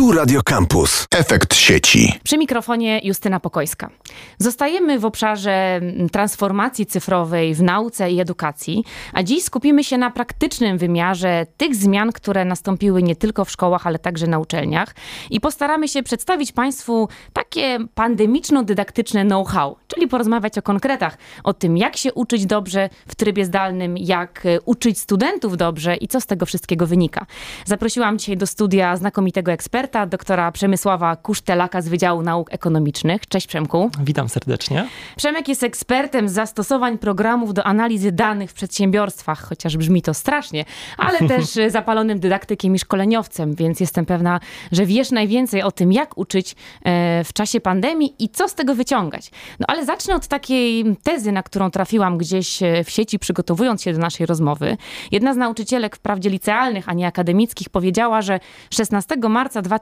Tu Radio Campus. Efekt sieci. Przy mikrofonie Justyna Pokojska. Zostajemy w obszarze transformacji cyfrowej w nauce i edukacji, a dziś skupimy się na praktycznym wymiarze tych zmian, które nastąpiły nie tylko w szkołach, ale także na uczelniach i postaramy się przedstawić Państwu takie pandemiczno-dydaktyczne know-how, czyli porozmawiać o konkretach, o tym jak się uczyć dobrze w trybie zdalnym, jak uczyć studentów dobrze i co z tego wszystkiego wynika. Zaprosiłam dzisiaj do studia znakomitego eksperta, eksperta, doktora Przemysława Kusztelaka z Wydziału Nauk Ekonomicznych. Cześć Przemku. Witam serdecznie. Przemek jest ekspertem zastosowań programów do analizy danych w przedsiębiorstwach, chociaż brzmi to strasznie, ale też zapalonym dydaktykiem i szkoleniowcem, więc jestem pewna, że wiesz najwięcej o tym, jak uczyć e, w czasie pandemii i co z tego wyciągać. No ale zacznę od takiej tezy, na którą trafiłam gdzieś e, w sieci, przygotowując się do naszej rozmowy. Jedna z nauczycielek, wprawdzie licealnych, a nie akademickich, powiedziała, że 16 marca 2020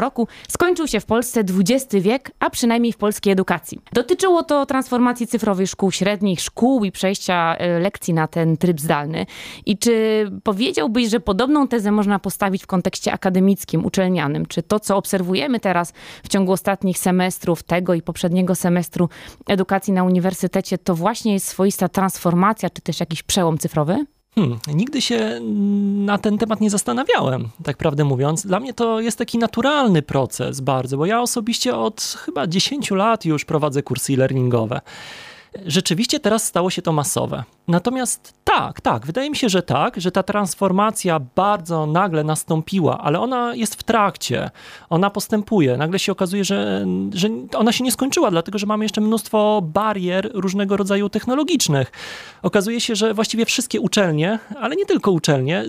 roku skończył się w Polsce XX wiek, a przynajmniej w polskiej edukacji. Dotyczyło to transformacji cyfrowej szkół średnich, szkół i przejścia e, lekcji na ten tryb zdalny. I czy powiedziałbyś, że podobną tezę można postawić w kontekście akademickim, uczelnianym? Czy to, co obserwujemy teraz w ciągu ostatnich semestrów, tego i poprzedniego semestru edukacji na uniwersytecie, to właśnie jest swoista transformacja, czy też jakiś przełom cyfrowy? Hmm, nigdy się na ten temat nie zastanawiałem, tak prawdę mówiąc. Dla mnie to jest taki naturalny proces bardzo, bo ja osobiście od chyba 10 lat już prowadzę kursy e-learningowe. Rzeczywiście teraz stało się to masowe. Natomiast tak, tak, wydaje mi się, że tak, że ta transformacja bardzo nagle nastąpiła, ale ona jest w trakcie, ona postępuje. Nagle się okazuje, że, że ona się nie skończyła, dlatego że mamy jeszcze mnóstwo barier różnego rodzaju technologicznych. Okazuje się, że właściwie wszystkie uczelnie, ale nie tylko uczelnie,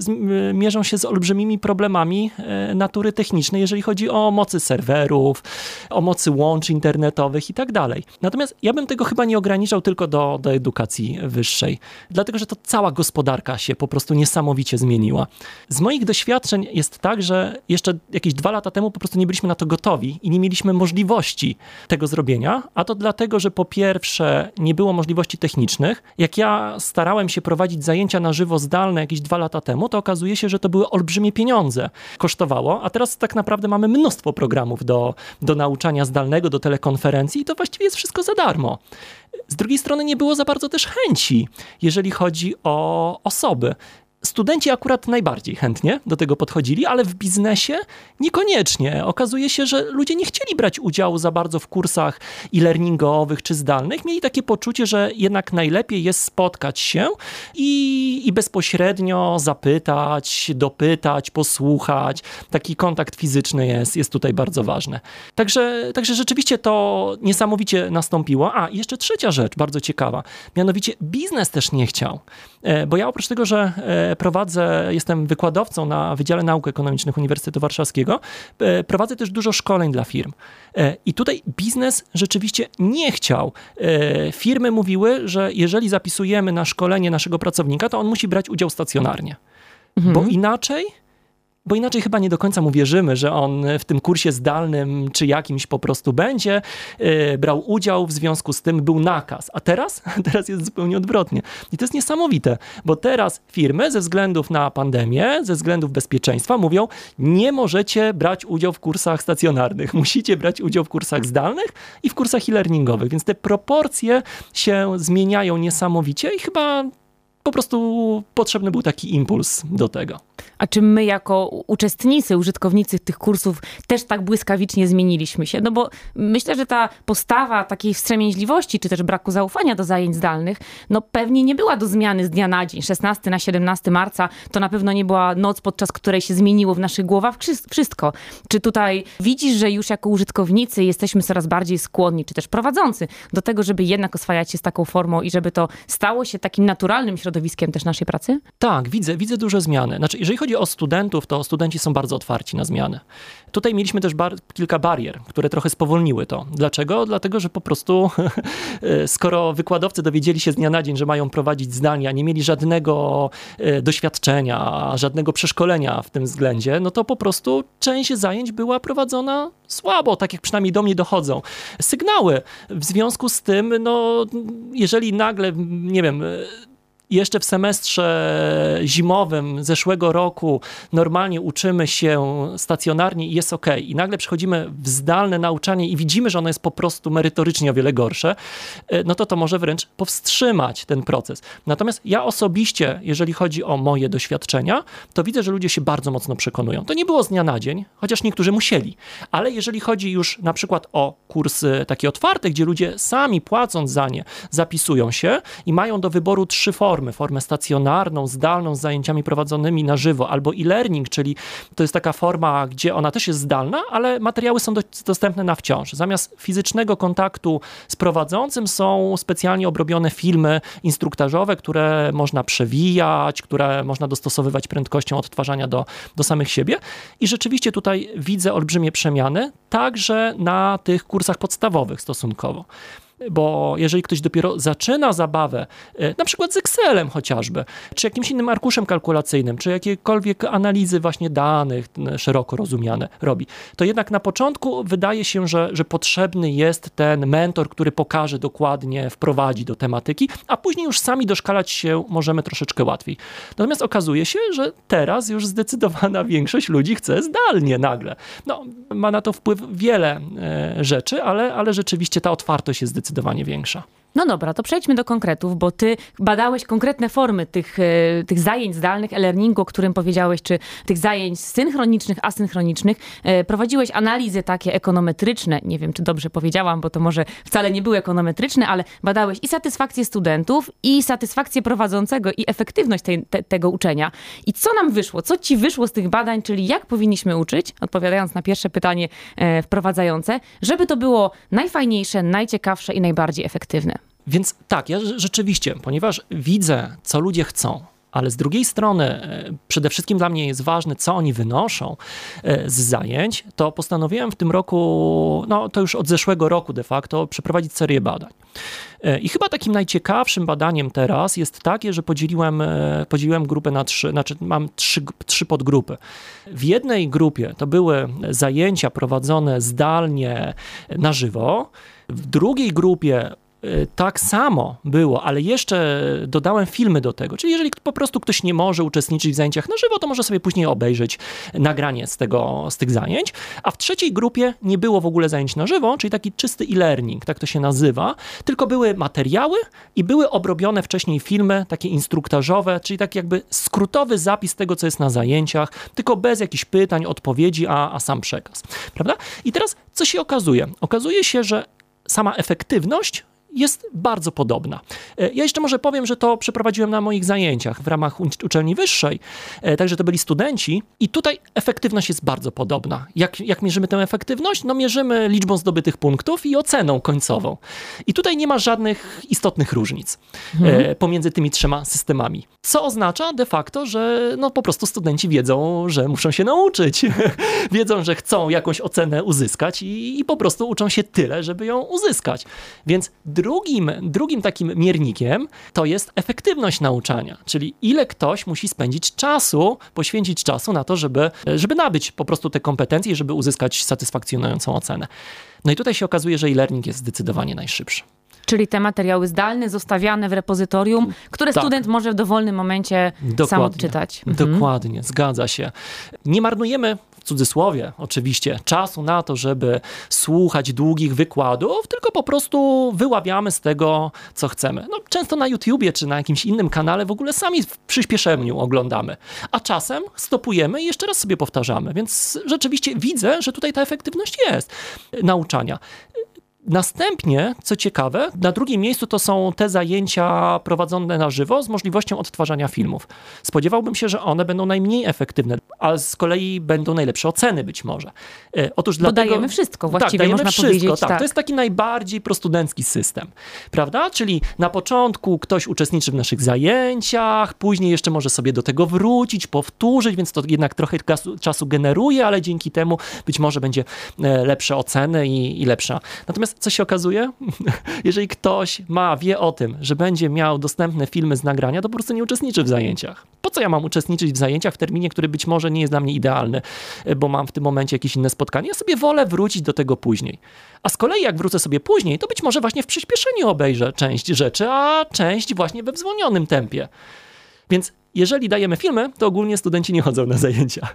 mierzą się z olbrzymimi problemami e, natury technicznej, jeżeli chodzi o mocy serwerów, o mocy łącz internetowych i tak dalej. Natomiast ja bym tego chyba nie ograniczał tylko do, do edukacji wyższej dlatego że to cała gospodarka się po prostu niesamowicie zmieniła. Z moich doświadczeń jest tak, że jeszcze jakieś dwa lata temu po prostu nie byliśmy na to gotowi i nie mieliśmy możliwości tego zrobienia, a to dlatego, że po pierwsze nie było możliwości technicznych. Jak ja starałem się prowadzić zajęcia na żywo zdalne jakieś dwa lata temu, to okazuje się, że to były olbrzymie pieniądze kosztowało, a teraz tak naprawdę mamy mnóstwo programów do, do nauczania zdalnego, do telekonferencji i to właściwie jest wszystko za darmo. Z drugiej strony nie było za bardzo też chęci, jeżeli chodzi o osoby. Studenci akurat najbardziej chętnie do tego podchodzili, ale w biznesie niekoniecznie. Okazuje się, że ludzie nie chcieli brać udziału za bardzo w kursach e-learningowych czy zdalnych. Mieli takie poczucie, że jednak najlepiej jest spotkać się i, i bezpośrednio zapytać, dopytać, posłuchać. Taki kontakt fizyczny jest, jest tutaj bardzo ważny. Także, także rzeczywiście to niesamowicie nastąpiło. A, jeszcze trzecia rzecz, bardzo ciekawa. Mianowicie biznes też nie chciał. E, bo ja oprócz tego, że e, prowadzę, jestem wykładowcą na Wydziale Nauk Ekonomicznych Uniwersytetu Warszawskiego. E, prowadzę też dużo szkoleń dla firm. E, I tutaj biznes rzeczywiście nie chciał. E, firmy mówiły, że jeżeli zapisujemy na szkolenie naszego pracownika, to on musi brać udział stacjonarnie. Mhm. Bo inaczej bo inaczej chyba nie do końca mu wierzymy, że on w tym kursie zdalnym czy jakimś po prostu będzie yy, brał udział, w związku z tym był nakaz. A teraz? Teraz jest zupełnie odwrotnie. I to jest niesamowite, bo teraz firmy ze względów na pandemię, ze względów bezpieczeństwa mówią, nie możecie brać udziału w kursach stacjonarnych, musicie brać udział w kursach zdalnych i w kursach e-learningowych, więc te proporcje się zmieniają niesamowicie i chyba po prostu potrzebny był taki impuls do tego. A czy my jako uczestnicy, użytkownicy tych kursów też tak błyskawicznie zmieniliśmy się? No bo myślę, że ta postawa takiej wstrzemięźliwości, czy też braku zaufania do zajęć zdalnych, no pewnie nie była do zmiany z dnia na dzień. 16 na 17 marca to na pewno nie była noc, podczas której się zmieniło w naszych głowach wszystko. Czy tutaj widzisz, że już jako użytkownicy jesteśmy coraz bardziej skłonni, czy też prowadzący do tego, żeby jednak oswajać się z taką formą i żeby to stało się takim naturalnym środowiskiem też naszej pracy? Tak, widzę, widzę duże zmiany. Znaczy, jeżeli chodzi o studentów, to studenci są bardzo otwarci na zmiany. Tutaj mieliśmy też bar kilka barier, które trochę spowolniły to. Dlaczego? Dlatego, że po prostu skoro wykładowcy dowiedzieli się z dnia na dzień, że mają prowadzić zdania, nie mieli żadnego e, doświadczenia, żadnego przeszkolenia w tym względzie, no to po prostu część zajęć była prowadzona słabo, tak jak przynajmniej do mnie dochodzą sygnały. W związku z tym, no, jeżeli nagle, nie wiem, jeszcze w semestrze zimowym zeszłego roku normalnie uczymy się stacjonarnie i jest ok, i nagle przechodzimy w zdalne nauczanie i widzimy, że ono jest po prostu merytorycznie o wiele gorsze, e, no to to może wręcz powstrzymać ten proces. Natomiast ja osobiście, jeżeli chodzi o moje doświadczenia, to widzę, że ludzie się bardzo mocno przekonują. To nie było z dnia na dzień, chociaż niektórzy musieli, ale jeżeli chodzi już na przykład o kursy takie otwarte, gdzie ludzie sami płacąc za nie zapisują się i mają do wyboru trzy formy: formę stacjonarną, zdalną z zajęciami prowadzonymi na żywo, albo e-learning, czyli to jest taka forma, gdzie ona też jest zdalna, ale materiały są do, dostępne na wciąż. Zamiast fizycznego kontaktu z prowadzącym są specjalnie obrobione filmy instruktażowe, które można przewijać, które można dostosowywać prędkością odtwarzania do, do samych siebie. I rzeczywiście tutaj widzę olbrzymie przemiany, także na tych kursach podstawowych stosunkowo bo jeżeli ktoś dopiero zaczyna zabawę, e, na przykład z Excelem chociażby, czy jakimś innym arkuszem kalkulacyjnym, czy jakiekolwiek analizy właśnie danych szeroko rozumiane robi, to jednak na początku wydaje się, że, że potrzebny jest ten mentor, który pokaże dokładnie, wprowadzi do tematyki, a później już sami doszkalać się możemy troszeczkę łatwiej. Natomiast okazuje się, że teraz już zdecydowana większość ludzi chce zdalnie nagle. No, ma na to wpływ wiele e, rzeczy, ale, ale rzeczywiście ta otwartość jest zdecydowana zdecydowanie większa. No dobra, to przejdźmy do konkretów, bo ty badałeś konkretne formy tych, e, tych zajęć zdalnych, e-learningu, o którym powiedziałeś, czy tych zajęć synchronicznych, asynchronicznych. E, prowadziłeś analizy takie ekonometryczne, nie wiem, czy dobrze powiedziałam, bo to może wcale nie były ekonometryczne, ale badałeś i satysfakcję studentów, i satysfakcję prowadzącego, i efektywność te, tego uczenia. I co nam wyszło? Co ci wyszło z tych badań, czyli jak powinniśmy uczyć, odpowiadając na pierwsze pytanie e, wprowadzające, żeby to było najfajniejsze, najciekawsze i najbardziej efektywne? Więc tak, ja rzeczywiście, ponieważ widzę, co ludzie chcą, ale z drugiej strony e, przede wszystkim dla mnie jest ważne, co oni wynoszą e, z zajęć, to postanowiłem w tym roku, no to już od zeszłego roku de facto, przeprowadzić serię badań. E, I chyba takim najciekawszym badaniem teraz jest takie, że podzieliłem, podzieliłem grupę na trzy, znaczy mam trzy, trzy podgrupy. W jednej grupie to były zajęcia prowadzone zdalnie na żywo, w drugiej grupie tak samo było, ale jeszcze dodałem filmy do tego. Czyli jeżeli po prostu ktoś nie może uczestniczyć w zajęciach na żywo, to może sobie później obejrzeć nagranie z, tego, z tych zajęć. A w trzeciej grupie nie było w ogóle zajęć na żywo, czyli taki czysty e-learning, tak to się nazywa, tylko były materiały i były obrobione wcześniej filmy, takie instruktażowe, czyli tak jakby skrótowy zapis tego, co jest na zajęciach, tylko bez jakichś pytań, odpowiedzi, a, a sam przekaz. Prawda? I teraz co się okazuje? Okazuje się, że sama efektywność jest bardzo podobna. E, ja jeszcze może powiem, że to przeprowadziłem na moich zajęciach w ramach uczelni wyższej, e, także to byli studenci i tutaj efektywność jest bardzo podobna. Jak, jak mierzymy tę efektywność? No mierzymy liczbą zdobytych punktów i oceną końcową. I tutaj nie ma żadnych istotnych różnic e, mhm. pomiędzy tymi trzema systemami. Co oznacza de facto, że no po prostu studenci wiedzą, że muszą się nauczyć. wiedzą, że chcą jakąś ocenę uzyskać i, i po prostu uczą się tyle, żeby ją uzyskać. Więc Drugim, drugim takim miernikiem to jest efektywność nauczania, czyli ile ktoś musi spędzić czasu, poświęcić czasu na to, żeby, żeby nabyć po prostu te kompetencje, żeby uzyskać satysfakcjonującą ocenę. No i tutaj się okazuje, że e-learning jest zdecydowanie najszybszy. Czyli te materiały zdalne, zostawiane w repozytorium, które tak. student może w dowolnym momencie Dokładnie. sam odczytać. Mhm. Dokładnie, zgadza się. Nie marnujemy w cudzysłowie oczywiście, czasu na to, żeby słuchać długich wykładów, tylko po prostu wyławiamy z tego, co chcemy. No, często na YouTubie czy na jakimś innym kanale w ogóle sami w przyspieszeniu oglądamy, a czasem stopujemy i jeszcze raz sobie powtarzamy, więc rzeczywiście widzę, że tutaj ta efektywność jest nauczania. Następnie, co ciekawe, na drugim miejscu to są te zajęcia prowadzone na żywo z możliwością odtwarzania filmów. Spodziewałbym się, że one będą najmniej efektywne, a z kolei będą najlepsze oceny być może. E, otóż dlatego... dajemy wszystko, właściwie tak, dajemy można wszystko. Tak, tak, to jest taki najbardziej prostudencki system, prawda? Czyli na początku ktoś uczestniczy w naszych zajęciach, później jeszcze może sobie do tego wrócić, powtórzyć, więc to jednak trochę czasu generuje, ale dzięki temu być może będzie e, lepsze oceny i, i lepsza. Natomiast Natomiast co się okazuje? Jeżeli ktoś ma, wie o tym, że będzie miał dostępne filmy z nagrania, to po prostu nie uczestniczy w zajęciach. Po co ja mam uczestniczyć w zajęciach w terminie, który być może nie jest dla mnie idealny, bo mam w tym momencie jakieś inne spotkanie? Ja sobie wolę wrócić do tego później. A z kolei jak wrócę sobie później, to być może właśnie w przyspieszeniu obejrzę część rzeczy, a część właśnie we wzwolnionym tempie. Więc jeżeli dajemy filmy, to ogólnie studenci nie chodzą na zajęcia.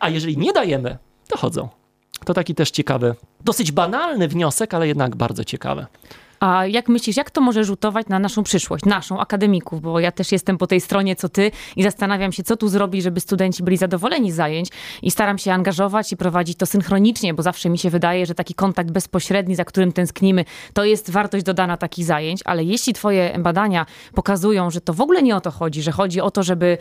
A jeżeli nie dajemy, to chodzą. To taki też ciekawy, dosyć banalny wniosek, ale jednak bardzo ciekawy. A jak myślisz, jak to może rzutować na naszą przyszłość, naszą akademików? Bo ja też jestem po tej stronie co ty i zastanawiam się, co tu zrobić, żeby studenci byli zadowoleni z zajęć. I staram się angażować i prowadzić to synchronicznie, bo zawsze mi się wydaje, że taki kontakt bezpośredni, za którym tęsknimy, to jest wartość dodana takich zajęć, ale jeśli twoje badania pokazują, że to w ogóle nie o to chodzi, że chodzi o to, żeby,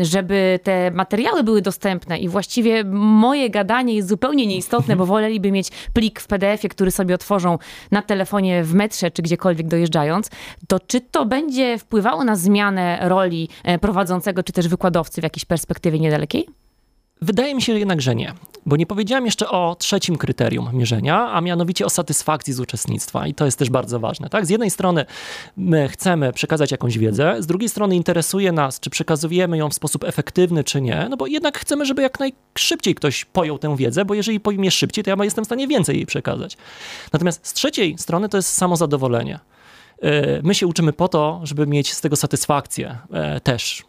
żeby te materiały były dostępne i właściwie moje gadanie jest zupełnie nieistotne, bo woleliby mieć plik w PDF-ie, który sobie otworzą na telefonie w metrze czy gdziekolwiek dojeżdżając, to czy to będzie wpływało na zmianę roli e, prowadzącego czy też wykładowcy w jakiejś perspektywie niedalekiej? Wydaje mi się jednak, że nie, bo nie powiedziałem jeszcze o trzecim kryterium mierzenia, a mianowicie o satysfakcji z uczestnictwa i to jest też bardzo ważne. Tak? Z jednej strony my chcemy przekazać jakąś wiedzę, z drugiej strony interesuje nas, czy przekazujemy ją w sposób efektywny, czy nie, no bo jednak chcemy, żeby jak najszybciej ktoś pojął tę wiedzę, bo jeżeli pojmie szybciej, to ja jestem w stanie więcej jej przekazać. Natomiast z trzeciej strony to jest samozadowolenie. E, my się uczymy po to, żeby mieć z tego satysfakcję e, też.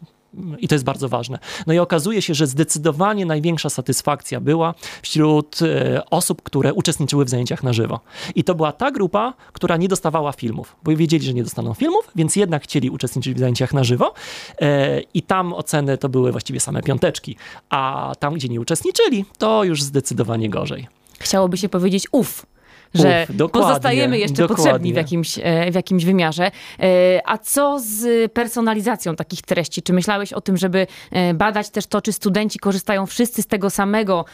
I to jest bardzo ważne. No i okazuje się, że zdecydowanie największa satysfakcja była wśród e, osób, które uczestniczyły w zajęciach na żywo. I to była ta grupa, która nie dostawała filmów, bo wiedzieli, że nie dostaną filmów, więc jednak chcieli uczestniczyć w zajęciach na żywo. E, I tam oceny to były właściwie same piąteczki. A tam, gdzie nie uczestniczyli, to już zdecydowanie gorzej. Chciałoby się powiedzieć uff że Uf, pozostajemy jeszcze dokładnie. potrzebni w jakimś, e, w jakimś wymiarze. E, a co z personalizacją takich treści? Czy myślałeś o tym, żeby e, badać też to, czy studenci korzystają wszyscy z tego samego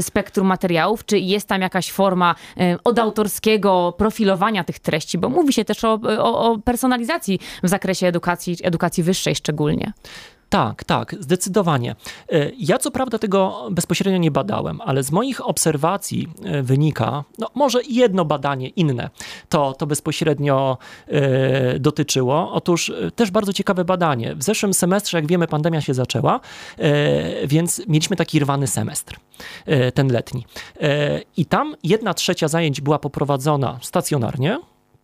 spektrum materiałów, czy jest tam jakaś forma od autorskiego profilowania tych treści? Bo mówi się też o, o, o personalizacji w zakresie edukacji, edukacji wyższej szczególnie. Tak, tak, zdecydowanie. E, ja co prawda tego bezpośrednio nie badałem, ale z moich obserwacji e, wynika, no może jedno badanie inne to, to bezpośrednio e, dotyczyło. Otóż też bardzo ciekawe badanie. W zeszłym semestrze, jak wiemy, pandemia się zaczęła, więc mieliśmy taki rwany semestr, ten letni. I tam jedna trzecia zajęć była poprowadzona stacjonarnie,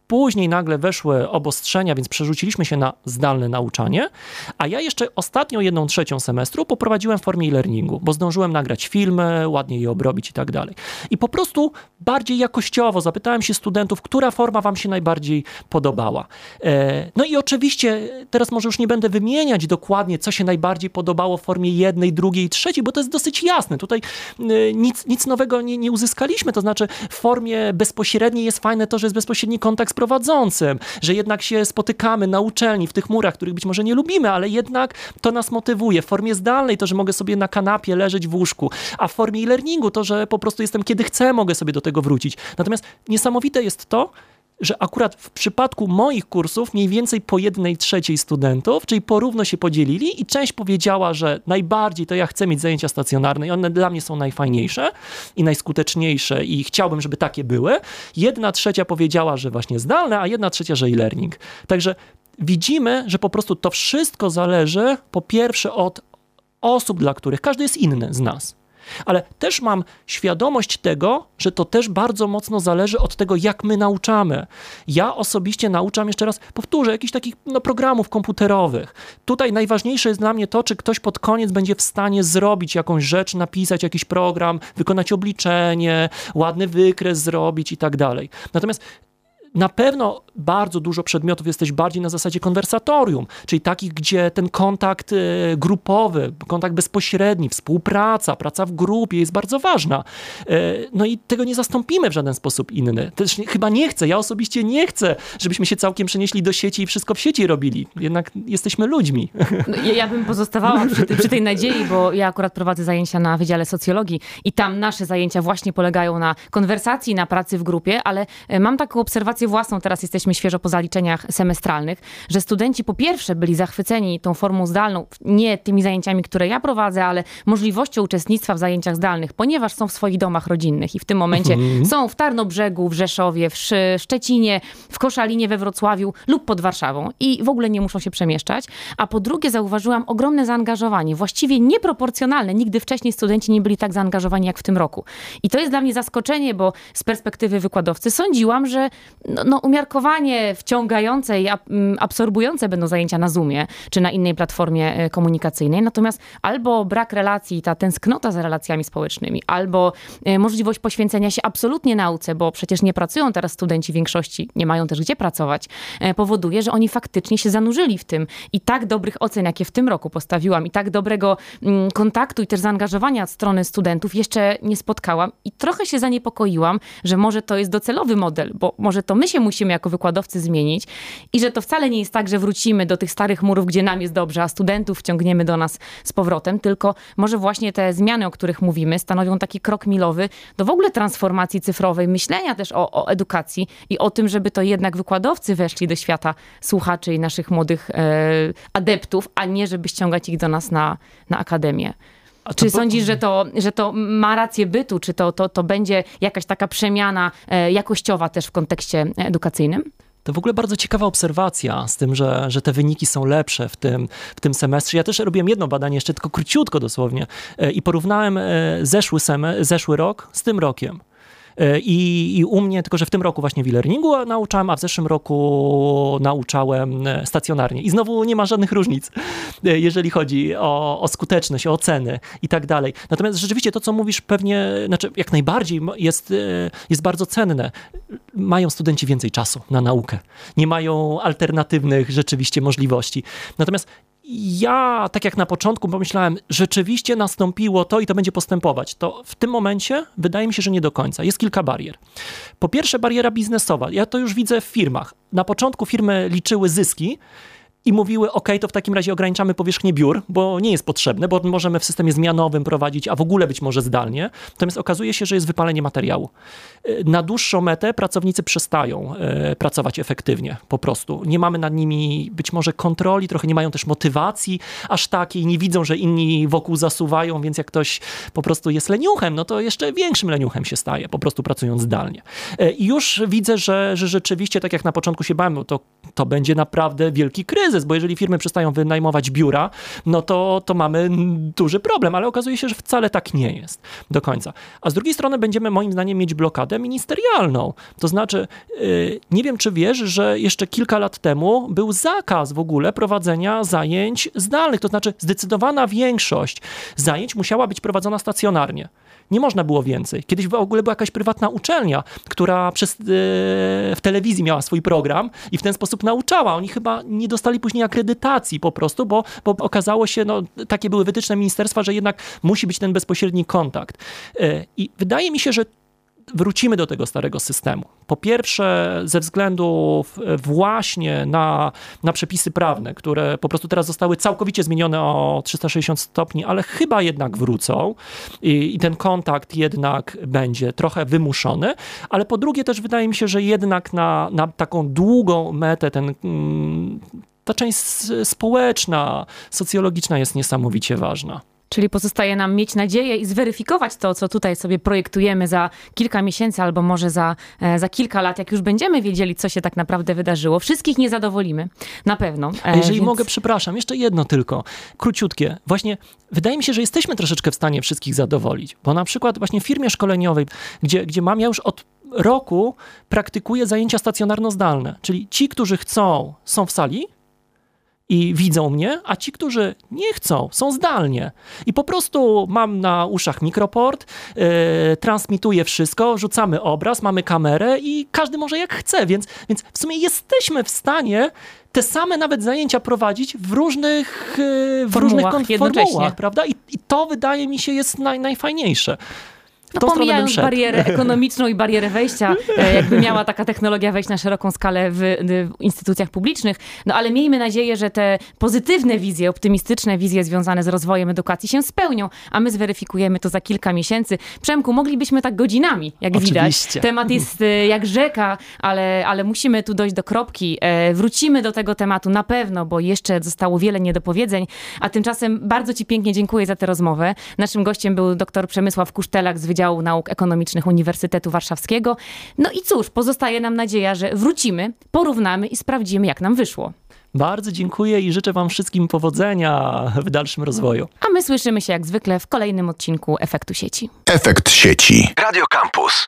Później nagle weszły obostrzenia, więc przerzuciliśmy się na zdalne nauczanie, a ja jeszcze ostatnią jedną trzecią semestru poprowadziłem w formie e-learningu, bo zdążyłem nagrać filmy, ładnie je obrobić i tak dalej. I po prostu bardziej jakościowo zapytałem się studentów, która forma wam się najbardziej podobała. E, no i oczywiście teraz może już nie będę wymieniać dokładnie, co się najbardziej podobało w formie jednej, drugiej, trzeciej, bo to jest dosyć jasne. Tutaj e, nic, nic nowego nie, nie uzyskaliśmy, to znaczy w formie bezpośredniej jest fajne to, że jest bezpośredni kontakt z prowadzącym, że jednak się spotykamy na uczelni, w tych murach, których być może nie lubimy, ale jednak to nas motywuje. W formie zdalnej to, że mogę sobie na kanapie leżeć w łóżku, a w formie e-learningu to, że po prostu jestem kiedy chcę, mogę sobie do tego wrócić. Natomiast niesamowite jest to, że akurat w przypadku moich kursów mniej więcej po jednej trzeciej studentów, czyli porówno się podzielili i część powiedziała, że najbardziej to ja chcę mieć zajęcia stacjonarne i one dla mnie są najfajniejsze i najskuteczniejsze i chciałbym, żeby takie były. Jedna trzecia powiedziała, że właśnie zdalne, a jedna trzecia, że e-learning. Także widzimy, że po prostu to wszystko zależy po pierwsze od osób, dla których każdy jest inny z nas. Ale też mam świadomość tego, że to też bardzo mocno zależy od tego, jak my nauczamy. Ja osobiście nauczam, jeszcze raz powtórzę, jakichś takich no, programów komputerowych. Tutaj najważniejsze jest dla mnie to, czy ktoś pod koniec będzie w stanie zrobić jakąś rzecz, napisać jakiś program, wykonać obliczenie, ładny wykres zrobić i tak dalej. Natomiast na pewno bardzo dużo przedmiotów jesteś bardziej na zasadzie konwersatorium, czyli takich, gdzie ten kontakt e, grupowy, kontakt bezpośredni, współpraca, praca w grupie jest bardzo ważna. E, no i tego nie zastąpimy w żaden sposób inny. Też chyba nie chcę, ja osobiście nie chcę, żebyśmy się całkiem przenieśli do sieci i wszystko w sieci robili. Jednak jesteśmy ludźmi. No, ja bym pozostawała przy, przy tej nadziei, bo ja akurat prowadzę zajęcia na Wydziale Socjologii i tam nasze zajęcia właśnie polegają na konwersacji, na pracy w grupie, ale e, mam taką obserwację, własną, teraz jesteśmy świeżo po zaliczeniach semestralnych, że studenci po pierwsze byli zachwyceni tą formą zdalną, nie tymi zajęciami, które ja prowadzę, ale możliwością uczestnictwa w zajęciach zdalnych, ponieważ są w swoich domach rodzinnych i w tym momencie mhm. są w Tarnobrzegu, w Rzeszowie, w Szczecinie, w Koszalinie, we Wrocławiu lub pod Warszawą i w ogóle nie muszą się przemieszczać. A po drugie zauważyłam ogromne zaangażowanie, właściwie nieproporcjonalne. Nigdy wcześniej studenci nie byli tak zaangażowani jak w tym roku. I to jest dla mnie zaskoczenie, bo z perspektywy wykładowcy sądziłam, że no, no umiarkowanie wciągające i mm, absorbujące będą zajęcia na Zoomie czy na innej platformie e, komunikacyjnej. Natomiast albo brak relacji, ta tęsknota za relacjami społecznymi, albo e, możliwość poświęcenia się absolutnie nauce, bo przecież nie pracują teraz studenci w większości, nie mają też gdzie pracować, e, powoduje, że oni faktycznie się zanurzyli w tym. I tak dobrych ocen, jakie w tym roku postawiłam, i tak dobrego mm, kontaktu i też zaangażowania od strony studentów jeszcze nie spotkałam. I trochę się zaniepokoiłam, że może to jest docelowy model, bo może to my się musimy jako wykładowcy zmienić i że to wcale nie jest tak, że wrócimy do tych starych murów, gdzie nam jest dobrze, a studentów wciągniemy do nas z powrotem, tylko może właśnie te zmiany, o których mówimy, stanowią taki krok milowy do w ogóle transformacji cyfrowej, myślenia też o, o edukacji i o tym, żeby to jednak wykładowcy weszli do świata słuchaczy i naszych młodych e, adeptów, a nie żeby ściągać ich do nas na, na akademię. Czy sądzisz, że to, że to ma rację bytu? Czy to, to, to będzie jakaś taka przemiana e, jakościowa też w kontekście edukacyjnym? To w ogóle bardzo ciekawa obserwacja z tym, że, że te wyniki są lepsze w tym, w tym semestrze. Ja też robiłem jedno badanie, jeszcze tylko króciutko dosłownie, e, i porównałem e, zeszły, seme, zeszły rok z tym rokiem. E, I, I u mnie, tylko że w tym roku właśnie w e-learningu nauczałem, a w zeszłym roku nauczałem e, stacjonarnie. I znowu nie ma żadnych różnic, e, jeżeli chodzi o, o skuteczność, o oceny i tak dalej. Natomiast rzeczywiście to, co mówisz, pewnie, znaczy jak najbardziej jest, jest bardzo cenne. Mają studenci więcej czasu na naukę. Nie mają alternatywnych rzeczywiście możliwości. Natomiast ja, tak jak na początku pomyślałem, rzeczywiście nastąpiło to i to będzie postępować, to w tym momencie wydaje mi się, że nie do końca. Jest kilka barier. Po pierwsze, bariera biznesowa. Ja to już widzę w firmach. Na początku firmy liczyły zyski i mówiły, OK, to w takim razie ograniczamy powierzchnię biur, bo nie jest potrzebne, bo możemy w systemie zmianowym prowadzić, a w ogóle być może zdalnie. Natomiast okazuje się, że jest wypalenie materiału. Y, na dłuższą metę pracownicy przestają y, pracować efektywnie, po prostu. Nie mamy nad nimi być może kontroli, trochę nie mają też motywacji aż takiej, nie widzą, że inni wokół zasuwają, więc jak ktoś po prostu jest leniuchem, no to jeszcze większym leniuchem się staje, po prostu pracując zdalnie. Y, I już widzę, że, że rzeczywiście, tak jak na początku się bałem, to, to będzie naprawdę wielki kryzys kryzys, bo jeżeli firmy przestają wynajmować biura, no to, to mamy duży problem, ale okazuje się, że wcale tak nie jest do końca. A z drugiej strony będziemy moim zdaniem mieć blokadę ministerialną. To znaczy, yy, nie wiem czy wiesz, że jeszcze kilka lat temu był zakaz w ogóle prowadzenia zajęć zdalnych, to znaczy zdecydowana większość zajęć musiała być prowadzona stacjonarnie. Nie można było więcej. Kiedyś w ogóle była jakaś prywatna uczelnia, która przez, yy, w telewizji miała swój program i w ten sposób nauczała. Oni chyba nie dostali później akredytacji po prostu, bo, bo okazało się, no, takie były wytyczne ministerstwa, że jednak musi być ten bezpośredni kontakt. Yy, I wydaje mi się, że wrócimy do tego starego systemu. Po pierwsze, ze względu właśnie na, na przepisy prawne, które po prostu teraz zostały całkowicie zmienione o 360 stopni, ale chyba jednak wrócą i, i ten kontakt jednak będzie trochę wymuszony, ale po drugie też wydaje mi się, że jednak na, na taką długą metę ten mm, ta część społeczna, socjologiczna jest niesamowicie ważna. Czyli pozostaje nam mieć nadzieję i zweryfikować to, co tutaj sobie projektujemy za kilka miesięcy albo może za, e, za kilka lat, jak już będziemy wiedzieli, co się tak naprawdę wydarzyło. Wszystkich nie zadowolimy, na pewno. A jeżeli więc... mogę, przepraszam, jeszcze jedno tylko, króciutkie. Właśnie wydaje mi się, że jesteśmy troszeczkę w stanie wszystkich zadowolić, bo na przykład właśnie w firmie szkoleniowej, gdzie, gdzie mam ja już od roku praktykuję zajęcia stacjonarno-zdalne, czyli ci, którzy chcą, są w sali, i widzą mnie, a ci, którzy nie chcą, są zdalnie. I po prostu mam na uszach mikroport, yy, transmituję wszystko, rzucamy obraz, mamy kamerę i każdy może jak chce, więc, więc w sumie jesteśmy w stanie te same nawet zajęcia prowadzić w różnych, yy, w formułach, różnych formułach, prawda? I, I, to wydaje mi się jest naj, najfajniejsze. No, pomijając barierę ekonomiczną i barierę wejścia, e, jakby miała taka technologia wejść na szeroką skalę w, w instytucjach publicznych, no ale miejmy nadzieję, że te pozytywne wizje, optymistyczne wizje związane z rozwojem edukacji się spełnią, a my zweryfikujemy to za kilka miesięcy. Przemku, moglibyśmy tak godzinami, jak widać. Oczywiście. Temat jest e, jak rzeka, ale, ale musimy tu dojść do kropki. E, Wrócimy do tego tematu na pewno, bo jeszcze zostało wiele niedopowiedzeń, a tymczasem bardzo Ci pięknie dziękuję za tę rozmowę. Naszym gościem był dr Przemysław Kusztelak z Wydziału Nauk Ekonomicznych Uniwersytetu Warszawskiego. No i cóż, pozostaje nam nadzieja, że wrócimy, porównamy i sprawdzimy, jak nam wyszło. Bardzo dziękuję i życzę Wam wszystkim powodzenia w dalszym rozwoju. A my słyszymy się jak zwykle w kolejnym odcinku Efektu Sieci. Efekt sieci. Radio Campus.